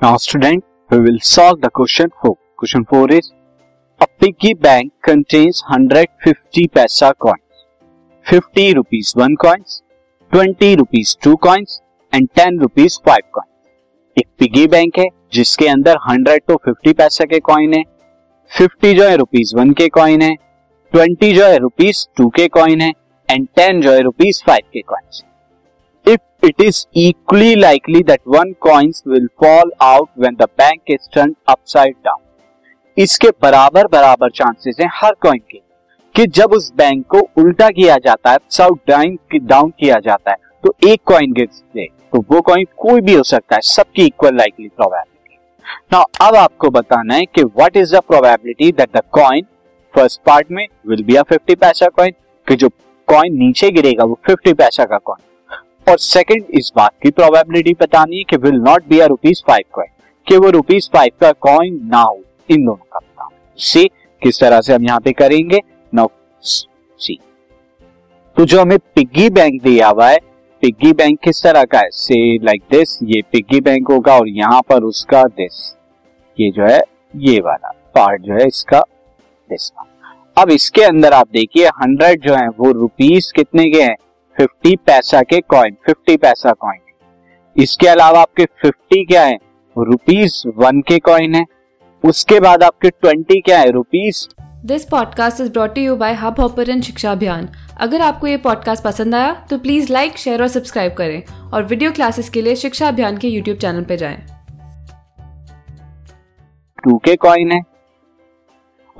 Now, student, we will solve the question 4. Question 4 is a piggy bank contains 150 paisa coins, 50 rupees 1 coins, 20 rupees 2 coins and 10 rupees 5 coins. एक piggy bank है जिसके अंदर 100 तो 50 पैसा के coin है 50 जो है रुपीज़ वन के कॉइन है 20 जो है रुपीज़ टू के कॉइन है एंड 10 जो है रुपीज़ फाइव के coins if is equally likely that one coins will fall out when the bank is turned upside down. इसके बराबर बराबर चांसेस हैं हर कॉइन के। कि जब उस बैंक को उल्टा किया जाता है अपसाइड डाउन डाउन किया जाता है तो एक कॉइन गिर दे तो वो कॉइन कोई भी हो सकता है, सबकी इक्वल लाइकली प्रोबेबिलिटी नाउ अब आपको बताना है कि what is the probability that the coin first part में will be a 50 paisa coin कि जो कॉइन नीचे गिरेगा, वो 50 पैसा का कॉइन और सेकंड इस बात की प्रोबेबिलिटी बतानी है कि will not be a rupees five coin कि वो रुपीज़ फाइव का कॉइन ना हो इन दोनों का बताओ सी किस तरह से हम यहाँ पे करेंगे? नाउ सी तो जो हमें पिग्गी बैंक दिया हुआ है पिग्गी बैंक किस तरह का है? से लाइक दिस ये पिग्गी बैंक होगा और यहाँ पर उसका दिस ये जो है, ये वाला पार्ट जो है, इसका दिस अब इसके अंदर आप देखिए हंड्रेड जो है, वो रुपीज़ कितने के हैं? फिफ्टी पैसा के कॉइन फिफ्टी पैसा कॉइन इसके अलावा आपके फिफ्टी क्या है? रुपीज़ वन के कॉइन है। उसके बाद आपके ट्वेंटी क्या है? Rupees this podcast is brought you by Hubhopper Shiksha Abhiyan अगर आपको ये पॉडकास्ट पसंद आया तो प्लीज़ लाइक शेयर और सब्सक्राइब करें। और वीडियो क्लासेस के लिए शिक्षा अभियान के यूट्यूब चैनल पर जाए। टू के कॉइन है।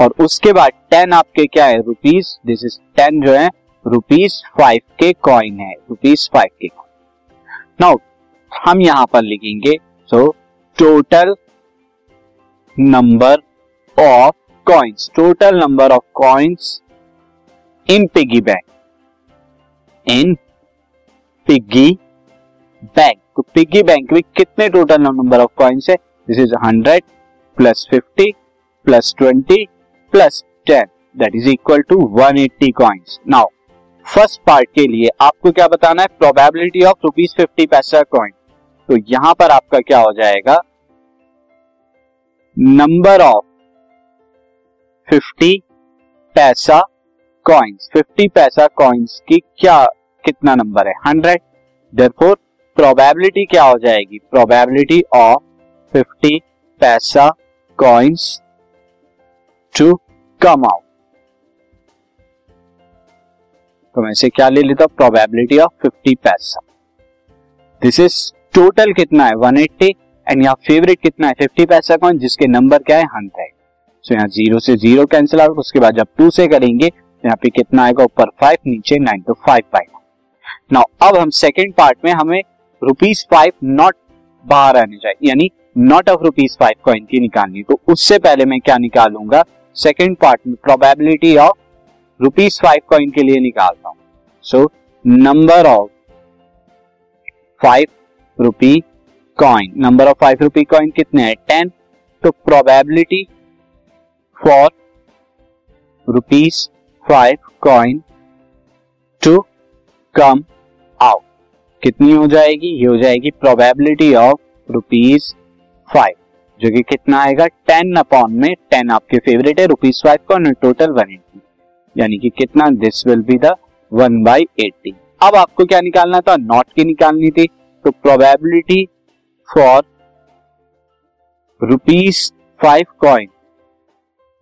और उसके बाद टेन आपके क्या है? रुपीज़ दिस इज़ टेन जो है। रुपीज़ फाइव के कॉइन है रुपीज़ फाइव के कॉइन नाउ हम यहाँ पर लिखेंगे so total number of coins total number of coins in piggy bank in piggy bank तो पिगी बैंक में कितने टोटल नंबर ऑफ़ कॉइन्स है? This is hundred plus fifty plus twenty plus ten that is equal to one eighty coins now first part के लिए आपको क्या बताना है? Probability of rupees fifty paisa coin तो यहाँ पर आपका क्या हो जाएगा? Number of fifty paisa coins fifty paisa coins की क्या, कितना नंबर है? हंड्रेड देयरफॉर प्रोबेबिलिटी क्या हो जाएगी? Probability of fifty paisa coins to come out तो मैं इसे क्या ले लेता हूँ? प्रोबेबिलिटी ऑफ़ 50 पैसा दिस इज़ टोटल कितना है? 180 एंड यहाँ फेवरेट कितना है? 50 पैसा कौन? जिसके नंबर क्या है? हंड्रेड सो यहाँ ज़ीरो से ज़ीरो कैंसिल आउट उसके बाद जब टू से करेंगे तो यहाँ पे कितना आएगा? ऊपर फाइव नीचे नाइन तो फाइव पाएगा। नाउ अब हम सेकेंड पार्ट में हमें रुपीज़ फाइव नॉट बाहर आने चाहिए। यानी not of rupees five coin की निकालनी तो उससे पहले मैं क्या निकालूँगा? सेकेंड पार्ट में probability of rupees five coin के लिए निकालता हूँ। So number of five rupee coin number of five rupee coin कितने हैं? टेन तो probability for rupees five coin to come out कितनी हो जाएगी? ये हो जाएगी प्रोबेबिलिटी ऑफ़ रुपीज़ फाइव जो कि कितना आएगा? टेन अपॉन में टेन आपके फेवरेट है rupees five coin total one eighty यानी कि कितना this will be the one by eighty अब आपको क्या निकालना था? नॉट की निकालनी थी। तो probability for rupees five coin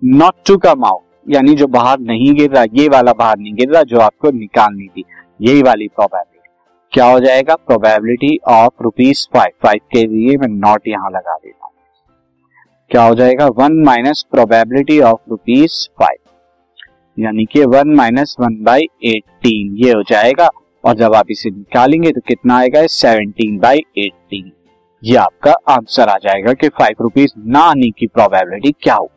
not to come out यानी जो बाहर नहीं गिर रहा, ये वाला बाहर नहीं गिर रहा जो आपको निकालनी थी। यही वाली प्रोबेबिलिटी क्या हो जाएगा? Probability of rupees five five के लिए मैं नॉट यहाँ लगा देता हूँ। क्या हो जाएगा? One minus probability of rupees five यानी कि one minus one by eighteen, ये हो जाएगा। और जब आप इसे निकालेंगे तो कितना आएगा? Seventeen by eighteen. ये आपका आंसर आ जाएगा कि फाइव रुपीज़ ना आने की प्रोबेबिलिटी क्या होगी।